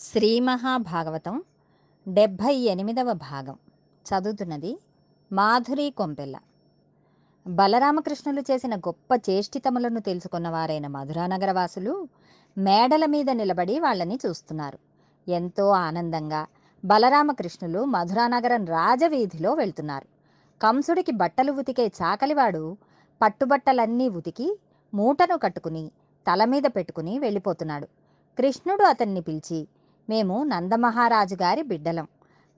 శ్రీ మహాభాగవతం డెబ్భై ఎనిమిదవ భాగం. చదువుతున్నది మాధురి కొంపెల్ల. బలరామకృష్ణులు చేసిన గొప్ప చేష్టితములను తెలుసుకున్న వారైన మధురానగర వాసులు మేడల మీద నిలబడి వాళ్ళని చూస్తున్నారు. ఎంతో ఆనందంగా బలరామకృష్ణులు మధురానగరం రాజవీధిలో వెళ్తున్నారు. కంసుడికి బట్టలు ఉతికే చాకలివాడు పట్టుబట్టలన్నీ ఉతికి మూటను కట్టుకుని తల మీద పెట్టుకుని వెళ్ళిపోతున్నాడు. కృష్ణుడు అతన్ని పిలిచి మేము నందమహారాజు గారి బిడ్డలం.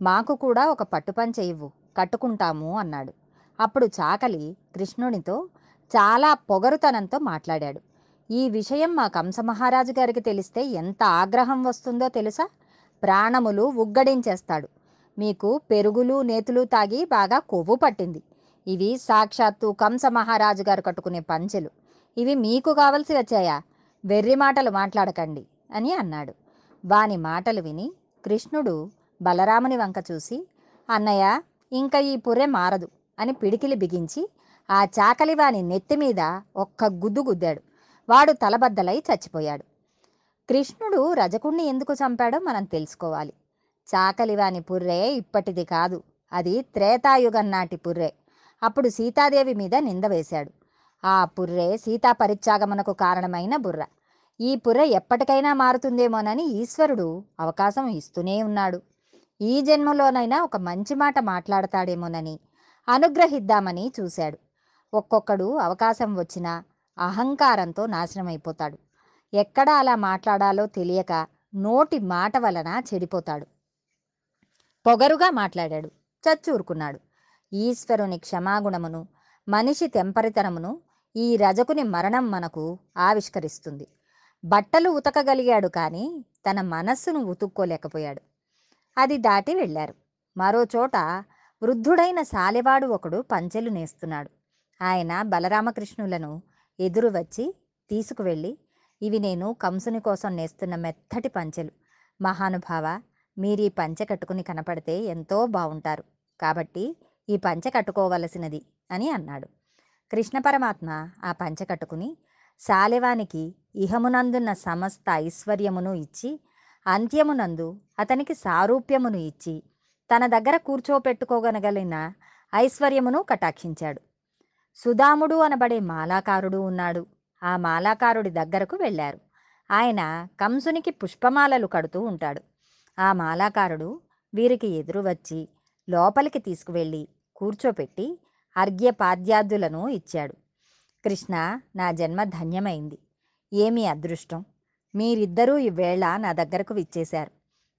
మాకు కూడా ఒక పట్టుపంచ ఇవ్వు కట్టుకుంటాము అన్నాడు. అప్పుడు చాకలి కృష్ణునితో చాలా పొగరుతనంతో మాట్లాడాడు. ఈ విషయం మా కంసమహారాజు గారికి తెలిస్తే ఎంత ఆగ్రహం వస్తుందో తెలుసా? ప్రాణములు ఉగ్గడించేస్తాడు. మీకు పెరుగులు నేతులు తాగి బాగా కొవ్వు పట్టింది. ఇవి సాక్షాత్తు కంస మహారాజు గారు కట్టుకునే పంచెలు. ఇవి మీకు కావలసి వచ్చాయా వెర్రి మాటలు మాట్లాడకండి అని అన్నాడు. వాని మాటలు విని కృష్ణుడు బలరాముని వంక చూసి అన్నయ్య ఇంకా ఈ పుర్రె మారదు అని పిడికిలి బిగించి ఆ చాకలి వాని నెత్తి మీద ఒక్క గుద్దు గుద్దాడు. వాడు తలబద్దలై చచ్చిపోయాడు. కృష్ణుడు రజకుణ్ణి ఎందుకు చంపాడో మనం తెలుసుకోవాలి. చాకలివాని పుర్రే ఇప్పటిది కాదు. అది త్రేతాయుగం నాటి పుర్రే. అప్పుడు సీతాదేవి మీద నింద వేశాడు. ఆ పుర్రే సీతాపరిత్యాగమునకు కారణమైన బుర్ర. ఈ పుర ఎప్పటికైనా మారుతుందేమోనని ఈశ్వరుడు అవకాశం ఇస్తూనే ఉన్నాడు. ఈ జన్మలోనైనా ఒక మంచి మాట మాట్లాడతాడేమోనని అనుగ్రహిద్దామని చూశాడు. ఒక్కొక్కడు అవకాశం వచ్చినా అహంకారంతో నాశనమైపోతాడు. ఎక్కడ అలా మాట్లాడాలో తెలియక నోటి మాట వలన చెడిపోతాడు. పొగరుగా మాట్లాడాడు. చచ్చూరుకున్నాడు. ఈశ్వరుని క్షమాగుణమును మనిషి తెంపరితనమును ఈ రజకుని మరణం మనకు ఆవిష్కరిస్తుంది. బట్టలు ఉతకగలిగాడు కానీ తన మనస్సును ఉతుక్కోలేకపోయాడు. అది దాటి వెళ్ళారు. మరోచోట వృద్ధుడైన సాలెవాడు ఒకడు పంచెలు నేస్తున్నాడు. ఆయన బలరామకృష్ణులను ఎదురు వచ్చి తీసుకువెళ్ళి ఇవి నేను కంసుని కోసం నేస్తున్న మెత్తటి పంచెలు. మహానుభావ మీరు ఈ పంచె కట్టుకుని కనపడితే ఎంతో బాగుంటారు కాబట్టి ఈ పంచె కట్టుకోవలసినది అని అన్నాడు. కృష్ణ పరమాత్మ ఆ పంచె కట్టుకుని శాలివానికి ఇహమునందున్న సమస్త ఐశ్వర్యమును ఇచ్చి అంత్యమునందు అతనికి సారూప్యమును ఇచ్చి తన దగ్గర కూర్చోపెట్టుకోగలగలిగిన ఐశ్వర్యమును కటాక్షించాడు. సుధాముడు అనబడే మాలాకారుడు ఉన్నాడు. ఆ మాలాకారుడి దగ్గరకు వెళ్ళారు. ఆయన కంసునికి పుష్పమాలలు కడుతూ ఉంటాడు. ఆ మాలాకారుడు వీరికి ఎదురు వచ్చి లోపలికి తీసుకువెళ్ళి కూర్చోపెట్టి అర్ఘ్యపాద్యాదులను ఇచ్చాడు. కృష్ణ నా జన్మ ధన్యమైంది. ఏమి అదృష్టం? మీరిద్దరూ ఈవేళ నా దగ్గరకు విచ్చేశారు.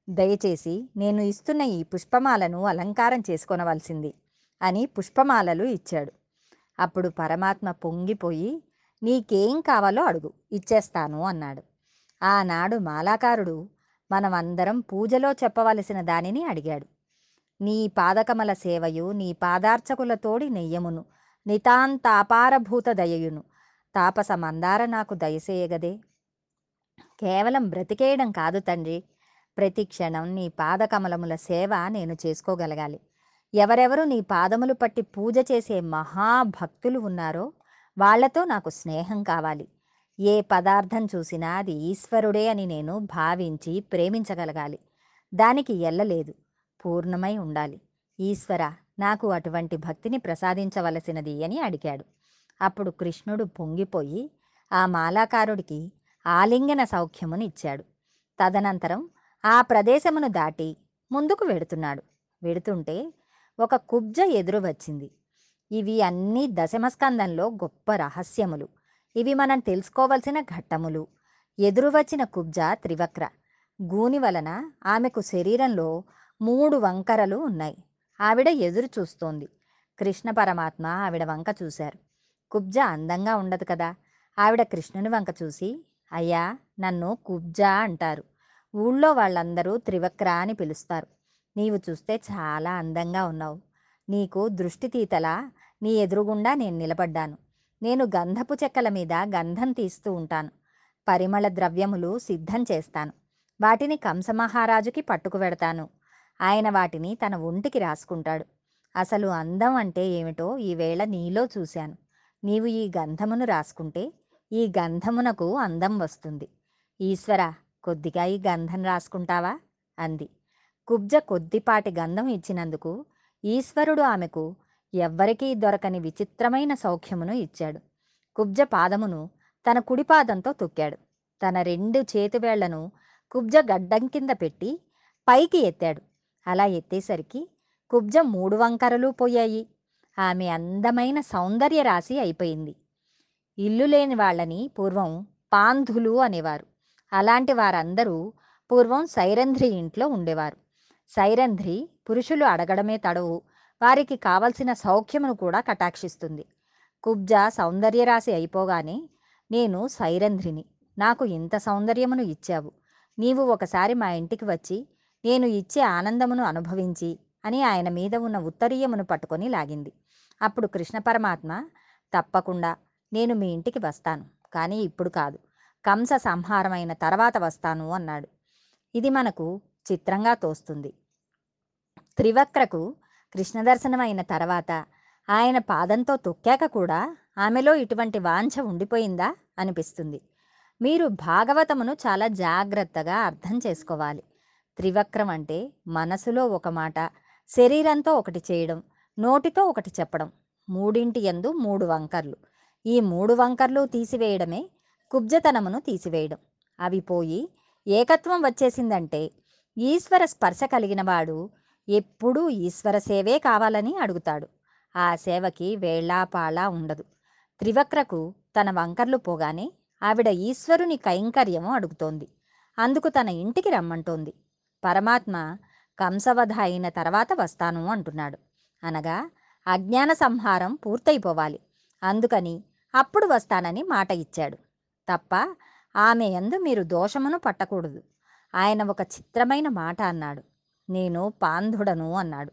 దయచేసి నేను ఇస్తున్న ఈ పుష్పమాలను అలంకారం చేసుకొనవలసింది అని పుష్పమాలలు ఇచ్చాడు. అప్పుడు పరమాత్మ పొంగిపోయి నీకేం కావాలో అడుగు ఇచ్చేస్తాను అన్నాడు. ఆనాడు మాలాకారుడు మనమందరం పూజలో చెప్పవలసిన దానిని అడిగాడు. నీ పాదకమల సేవయు నీ పాదార్చకులతోడి నెయ్యమును నితాంతాపారభూత దయయును తాపస మందార నాకు దయసేయగదే. కేవలం బ్రతికేయడం కాదు తండ్రి. ప్రతి క్షణం నీ పాదకమలముల సేవ నేను చేసుకోగలగాలి. ఎవరెవరు నీ పాదములు పట్టి పూజ చేసే మహాభక్తులు ఉన్నారో వాళ్ళతో నాకు స్నేహం కావాలి. ఏ పదార్థం చూసినా అది ఈశ్వరుడే అని నేను భావించి ప్రేమించగలగాలి. దానికి ఎల్లలేదు. పూర్ణమై ఉండాలి. ఈశ్వర నాకు అటువంటి భక్తిని ప్రసాదించవలసినది అని అడిగాడు. అప్పుడు కృష్ణుడు పొంగిపోయి ఆ మాలాకారుడికి ఆలింగన సౌఖ్యమునిచ్చాడు తదనంతరం ఆ ప్రదేశమును దాటి ముందుకు వెడుతున్నాడు. వెడుతుంటే ఒక కుబ్జ ఎదురు వచ్చింది. ఇవి అన్నీ దశమస్కందంలో గొప్ప రహస్యములు. ఇవి మనం తెలుసుకోవలసిన ఘట్టములు. ఎదురు వచ్చిన కుబ్జ త్రివక్ర. గూని వలన ఆమెకు శరీరంలో మూడు వంకరలు ఉన్నాయి. ఆవిడ ఎదురు చూస్తోంది. కృష్ణ పరమాత్మ ఆవిడ వంక చూశారు. కుబ్జ అందంగా ఉండదు కదా? ఆవిడ కృష్ణుని వంక చూసి అయ్యా నన్ను కుబ్జా అంటారు. ఊళ్ళో వాళ్ళందరూ త్రివక్ర అని పిలుస్తారు. నీవు చూస్తే చాలా అందంగా ఉన్నావు. నీకు దృష్టి తీతలా నీ ఎదురుగుండా నేను నిలబడ్డాను. నేను గంధపు చెక్కల మీద గంధం తీస్తూ ఉంటాను. పరిమళ ద్రవ్యములు సిద్ధం చేస్తాను. వాటిని కంసమహారాజుకి పట్టుకు వెడతాను ఆయన వాటిని తన ఒంటికి రాసుకుంటాడు. అసలు అందం అంటే ఏమిటో ఈవేళ నీలో చూశాను. నీవు ఈ గంధమును రాసుకుంటే ఈ గంధమునకు అందం వస్తుంది. ఈశ్వర కొద్దిగా ఈ గంధం రాసుకుంటావా? అంది. కుబ్జ కొద్దిపాటి గంధం ఇచ్చినందుకు ఈశ్వరుడు ఆమెకు ఎవ్వరికీ దొరకని విచిత్రమైన సౌఖ్యమును ఇచ్చాడు. కుబ్జ పాదమును తన కుడిపాదంతో తొక్కాడు. తన రెండు చేతివేళ్ళను కుబ్జ గడ్డం కింద పెట్టి పైకి ఎత్తాడు. అలా ఎత్తేసరికి కుబ్జం మూడు వంకరలు పోయాయి. ఆమె అందమైన సౌందర్య రాశి అయిపోయింది. ఇల్లు లేని వాళ్ళని పూర్వం పాంధులు అనేవారు. అలాంటి వారందరూ పూర్వం సైరంధ్రి ఇంట్లో ఉండేవారు. సైరంధ్రి పురుషులు అడగడమే తడవు. వారికి కావలసిన సౌఖ్యమును కూడా కటాక్షిస్తుంది. కుబ్జ సౌందర్యరాశి అయిపోగానే నేను సైరంధ్రిని. నాకు ఇంత సౌందర్యమును ఇచ్చావు. నీవు ఒకసారి మా ఇంటికి వచ్చి నేను ఇచ్చే ఆనందమును అనుభవించి అని ఆయన మీద ఉన్న ఉత్తరీయమును పట్టుకొని లాగింది. అప్పుడు కృష్ణ పరమాత్మ తప్పకుండా నేను మీ ఇంటికి వస్తాను కానీ ఇప్పుడు కాదు. కంస సంహారమైన తర్వాత వస్తాను అన్నాడు. ఇది మనకు చిత్రంగా తోస్తుంది. త్రివక్రకు కృష్ణ దర్శనం అయిన తర్వాత ఆయన పాదంతో తొక్కాక కూడా ఆమెలో ఇటువంటి వాంఛ ఉండిపోయిందా అనిపిస్తుంది. మీరు భాగవతమును చాలా జాగ్రత్తగా అర్థం చేసుకోవాలి. త్రివక్రం అంటే మనసులో ఒక మాట శరీరంతో ఒకటి చేయడం నోటితో ఒకటి చెప్పడం మూడింటి యందు మూడు వంకర్లు. ఈ మూడు వంకర్లు తీసివేయడమే కుబ్జతనమును తీసివేయడం. అవి పోయి ఏకత్వం వచ్చేసిందంటే ఈశ్వర స్పర్శ కలిగినవాడు ఎప్పుడూ ఈశ్వర సేవే కావాలని అడుగుతాడు. ఆ సేవకి వేళాపాళా ఉండదు. త్రివక్రకు తన వంకర్లు పోగానే ఆవిడ ఈశ్వరుని కైంకర్యము అడుగుతోంది. అందుకు తన ఇంటికి రమ్మంటోంది. పరమాత్మ కంసవధ అయిన తర్వాత వస్తాను అంటున్నాడు. అనగా అజ్ఞాన సంహారం పూర్తయిపోవాలి. అందుకని అప్పుడు వస్తానని మాట ఇచ్చాడు. తప్ప ఆమె యందు మీరు దోషమును పట్టకూడదు. ఆయన ఒక చిత్రమైన మాట అన్నాడు. నేను పాంధుడను అన్నాడు.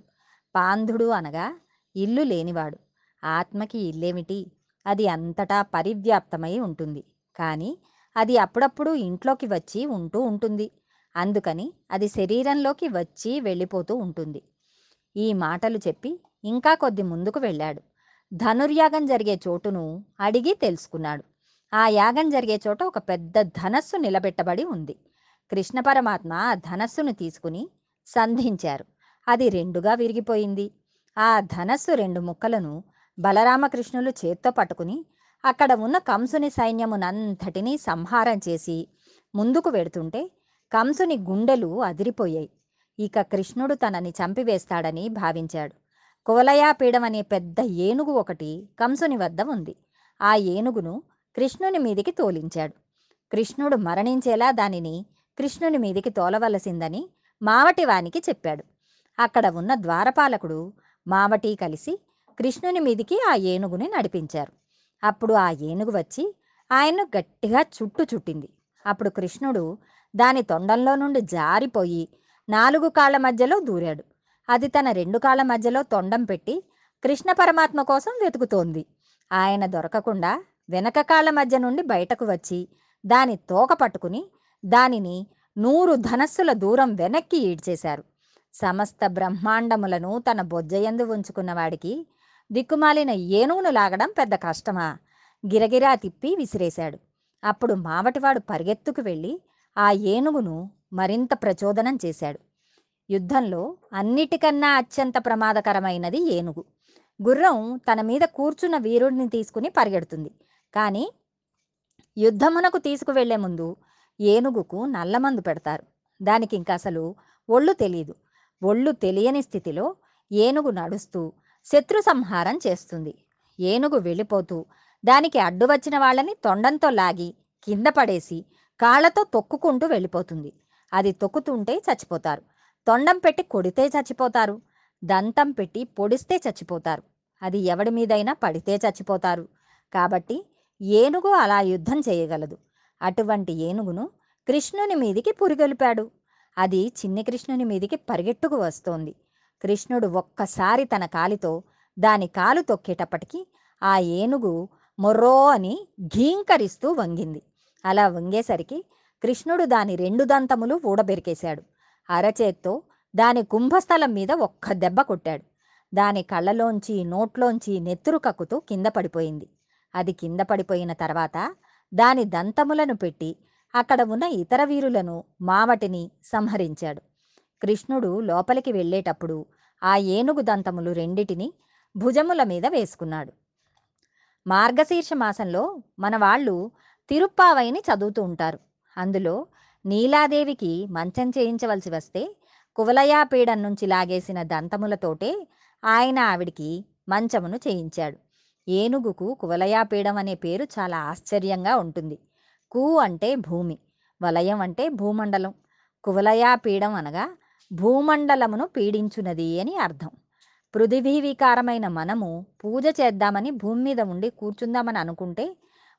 పాంధుడు అనగా ఇల్లు లేనివాడు. ఆత్మకి ఇల్లేమిటి? అది అంతటా పరివ్యాప్తమై ఉంటుంది. కానీ అది అప్పుడప్పుడు ఇంట్లోకి వచ్చి ఉంటూ ఉంటుంది. అందుకని అది శరీరంలోకి వచ్చి వెళ్ళిపోతూ ఉంటుంది. ఈ మాటలు చెప్పి ఇంకా కొద్ది ముందుకు వెళ్ళాడు. ధనుర్యాగం జరిగే చోటును అడిగి తెలుసుకున్నాడు. ఆ యాగం జరిగే చోట ఒక పెద్ద ధనస్సు నిలబెట్టబడి ఉంది. కృష్ణ పరమాత్మ ఆ ధనస్సును తీసుకుని సంధించారు. అది రెండుగా విరిగిపోయింది. ఆ ధనస్సు రెండు ముక్కలను బలరామకృష్ణులు చేత్తో పట్టుకుని అక్కడ ఉన్న కంసుని సైన్యమునంతటినీ సంహారం చేసి ముందుకు వెడుతుంటే కంసుని గుండెలు అదిరిపోయాయి. ఇక కృష్ణుడు తనని చంపివేస్తాడని భావించాడు. కువలయాపీడం అనే పెద్ద ఏనుగు ఒకటి కంసుని వద్ద ఉంది. ఆ ఏనుగును కృష్ణుని మీదికి తోలించాడు. కృష్ణుడు మరణించేలా దానిని కృష్ణుని మీదికి తోలవలసిందని మావటివానికి చెప్పాడు. అక్కడ ఉన్న ద్వారపాలకుడు మావటి కలిసి కృష్ణుని మీదికి ఆ ఏనుగుని నడిపించారు. అప్పుడు ఆ ఏనుగు వచ్చి ఆయన్ను గట్టిగా చుట్టు చుట్టింది అప్పుడు కృష్ణుడు దాని తొండంలో నుండి జారిపోయి నాలుగు కాళ్ళ మధ్యలో దూరాడు. అది తన రెండు కాళ్ళ మధ్యలో తొండం పెట్టి కృష్ణ పరమాత్మ కోసం వెతుకుతోంది. ఆయన దొరకకుండా వెనక కాళ్ళ మధ్య నుండి బయటకు వచ్చి దాని తోక పట్టుకుని దానిని నూరు ధనస్సుల దూరం వెనక్కి ఈడ్చేశారు. సమస్త బ్రహ్మాండములను తన బొజ్జయందు ఉంచుకున్నవాడికి దిక్కుమాలిన ఏనుగును లాగడం పెద్ద కష్టమా? గిరగిరా తిప్పి విసిరేశాడు. అప్పుడు మావటివాడు పరిగెత్తుకు వెళ్ళి ఆ ఏనుగును మరింత ప్రచోదనం చేశాడు. యుద్ధంలో అన్నిటికన్నా అత్యంత ప్రమాదకరమైనది ఏనుగు. గుర్రం తన మీద కూర్చున్న వీరుడిని తీసుకుని పరిగెడుతుంది. కానీ యుద్ధమునకు తీసుకువెళ్ళే ముందు ఏనుగుకు నల్లమందు పెడతారు. దానికి ఇంక అసలు ఒళ్ళు తెలియదు ఒళ్ళు తెలియని స్థితిలో ఏనుగు నడుస్తూ శత్రు సంహారం చేస్తుంది. ఏనుగు వెళ్ళిపోతూ దానికి అడ్డు వచ్చిన వాళ్ళని తొండంతో లాగి కింద పడేసి కాళ్ళతో తొక్కుకుంటూ వెళ్ళిపోతుంది. అది తొక్కుతుంటే చచ్చిపోతారు. తొండం పెట్టి కొడితే చచ్చిపోతారు. దంతం పెట్టి పొడిస్తే చచ్చిపోతారు. అది ఎవడి మీదైనా పడితే చచ్చిపోతారు. కాబట్టి ఏనుగు అలా యుద్ధం చేయగలదు. అటువంటి ఏనుగును కృష్ణుని మీదికి పురిగొలిపాడు. అది చిన్ని కృష్ణుని మీదికి పరిగెట్టుకు వస్తోంది. కృష్ణుడు ఒక్కసారి తన కాలితో దాని కాలు తొక్కేటప్పటికీ ఆ ఏనుగు మొర్రో అని ఘీంకరిస్తూ వంగింది. అలా వంగేసరికి కృష్ణుడు దాని రెండు దంతములు ఊడబెరికేశాడు. అరచేత్తో దాని కుంభస్థలం మీద ఒక్క దెబ్బ కొట్టాడు. దాని కళ్ళలోంచి నోట్లోంచి నెత్తురు కక్కుతూ కింద పడిపోయింది. అది కింద పడిపోయిన తర్వాత దాని దంతములను పెట్టి అక్కడ ఉన్న ఇతర వీరులను మావటిని సంహరించాడు. కృష్ణుడు లోపలికి వెళ్ళేటప్పుడు ఆ ఏనుగు దంతములు రెండిటిని భుజముల మీద వేసుకున్నాడు. మార్గశీర్ష మాసంలో మన వాళ్ళు తిరుప్పావైని చదువుతూ ఉంటారు. అందులో నీలాదేవికి మంచం చేయించవలసి వస్తే కువలయాపీడం నుంచి లాగేసిన దంతములతోటే ఆయన ఆవిడికి మంచమును చేయించాడు. ఏనుగుకు కువలయాపీడం అనే పేరు చాలా ఆశ్చర్యంగా ఉంటుంది. కు అంటే భూమి వలయం అంటే భూమండలం. కువలయాపీడం అనగా భూమండలమును పీడించునది అని అర్థం. పృథివీ వికారమైన మనము పూజ చేద్దామని భూమి మీద ఉండి కూర్చుందామని అనుకుంటే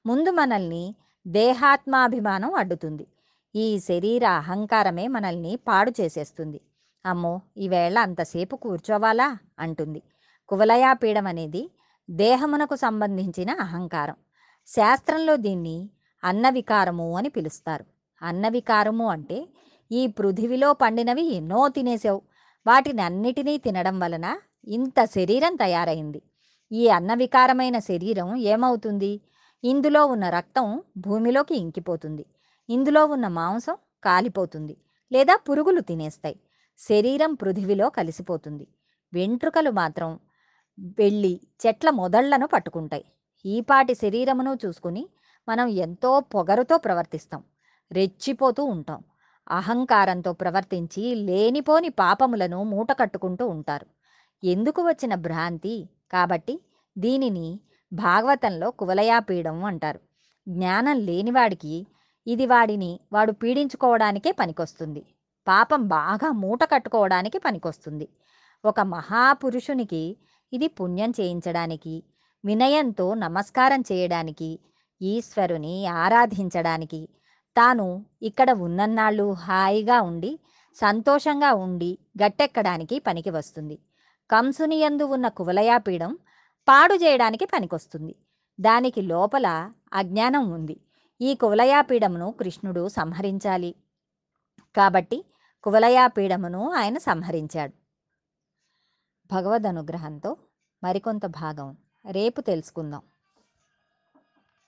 ముందు మనల్ని దేహాత్మాభిమానం అడ్డుతుంది. ఈ శరీర అహంకారమే మనల్ని పాడు చేసేస్తుంది. అమ్మో ఈవేళ అంతసేపు కూర్చోవాలా? అంటుంది. కువలయాపీడం అనేది దేహమునకు సంబంధించిన అహంకారం. శాస్త్రంలో దీన్ని అన్నవికారము అని పిలుస్తారు. అన్నవికారము అంటే ఈ పృథివిలో పండినవి ఎన్నో తినేసావు. వాటిని అన్నిటినీ తినడం వలన ఇంత శరీరం తయారైంది. ఈ అన్నవికారమైన శరీరం ఏమవుతుంది? ఇందులో ఉన్న రక్తం భూమిలోకి ఇంకిపోతుంది. ఇందులో ఉన్న మాంసం కాలిపోతుంది లేదా పురుగులు తినేస్తాయి. శరీరం పృథివిలో కలిసిపోతుంది. వెంట్రుకలు మాత్రం వెళ్ళి చెట్ల మొదళ్ళను పట్టుకుంటాయి. ఈపాటి శరీరమును చూసుకుని మనం ఎంతో పొగరుతో ప్రవర్తిస్తాం. రెచ్చిపోతూ ఉంటాం. అహంకారంతో ప్రవర్తించి లేనిపోని పాపములను మూట కట్టుకుంటూ ఉంటారు. ఎందుకు వచ్చిన భ్రాంతి? కాబట్టి దీనిని భాగవతంలో కువలయాపీడం అంటారు. జ్ఞానం లేనివాడికి ఇది వాడిని వాడు పీడించుకోవడానికే పనికొస్తుంది. పాపం బాగా మూట కట్టుకోవడానికి పనికొస్తుంది. ఒక మహాపురుషునికి ఇది పుణ్యం చేయించడానికి వినయంతో నమస్కారం చేయడానికి ఈశ్వరుని ఆరాధించడానికి తాను ఇక్కడ ఉన్నన్నాళ్ళు హాయిగా ఉండి సంతోషంగా ఉండి గట్టెక్కడానికి పనికి వస్తుంది. కంసుని యందు ఉన్న కువలయాపీడం పాడు చేయడానికి పనికొస్తుంది. దానికి లోపల అజ్ఞానం ఉంది. ఈ కువలయాపీడమును కృష్ణుడు సంహరించాలి. కాబట్టి కువలయాపీడమును ఆయన సంహరించాడు. భగవద్ అనుగ్రహంతో మరికొంత భాగం రేపు తెలుసుకుందాం.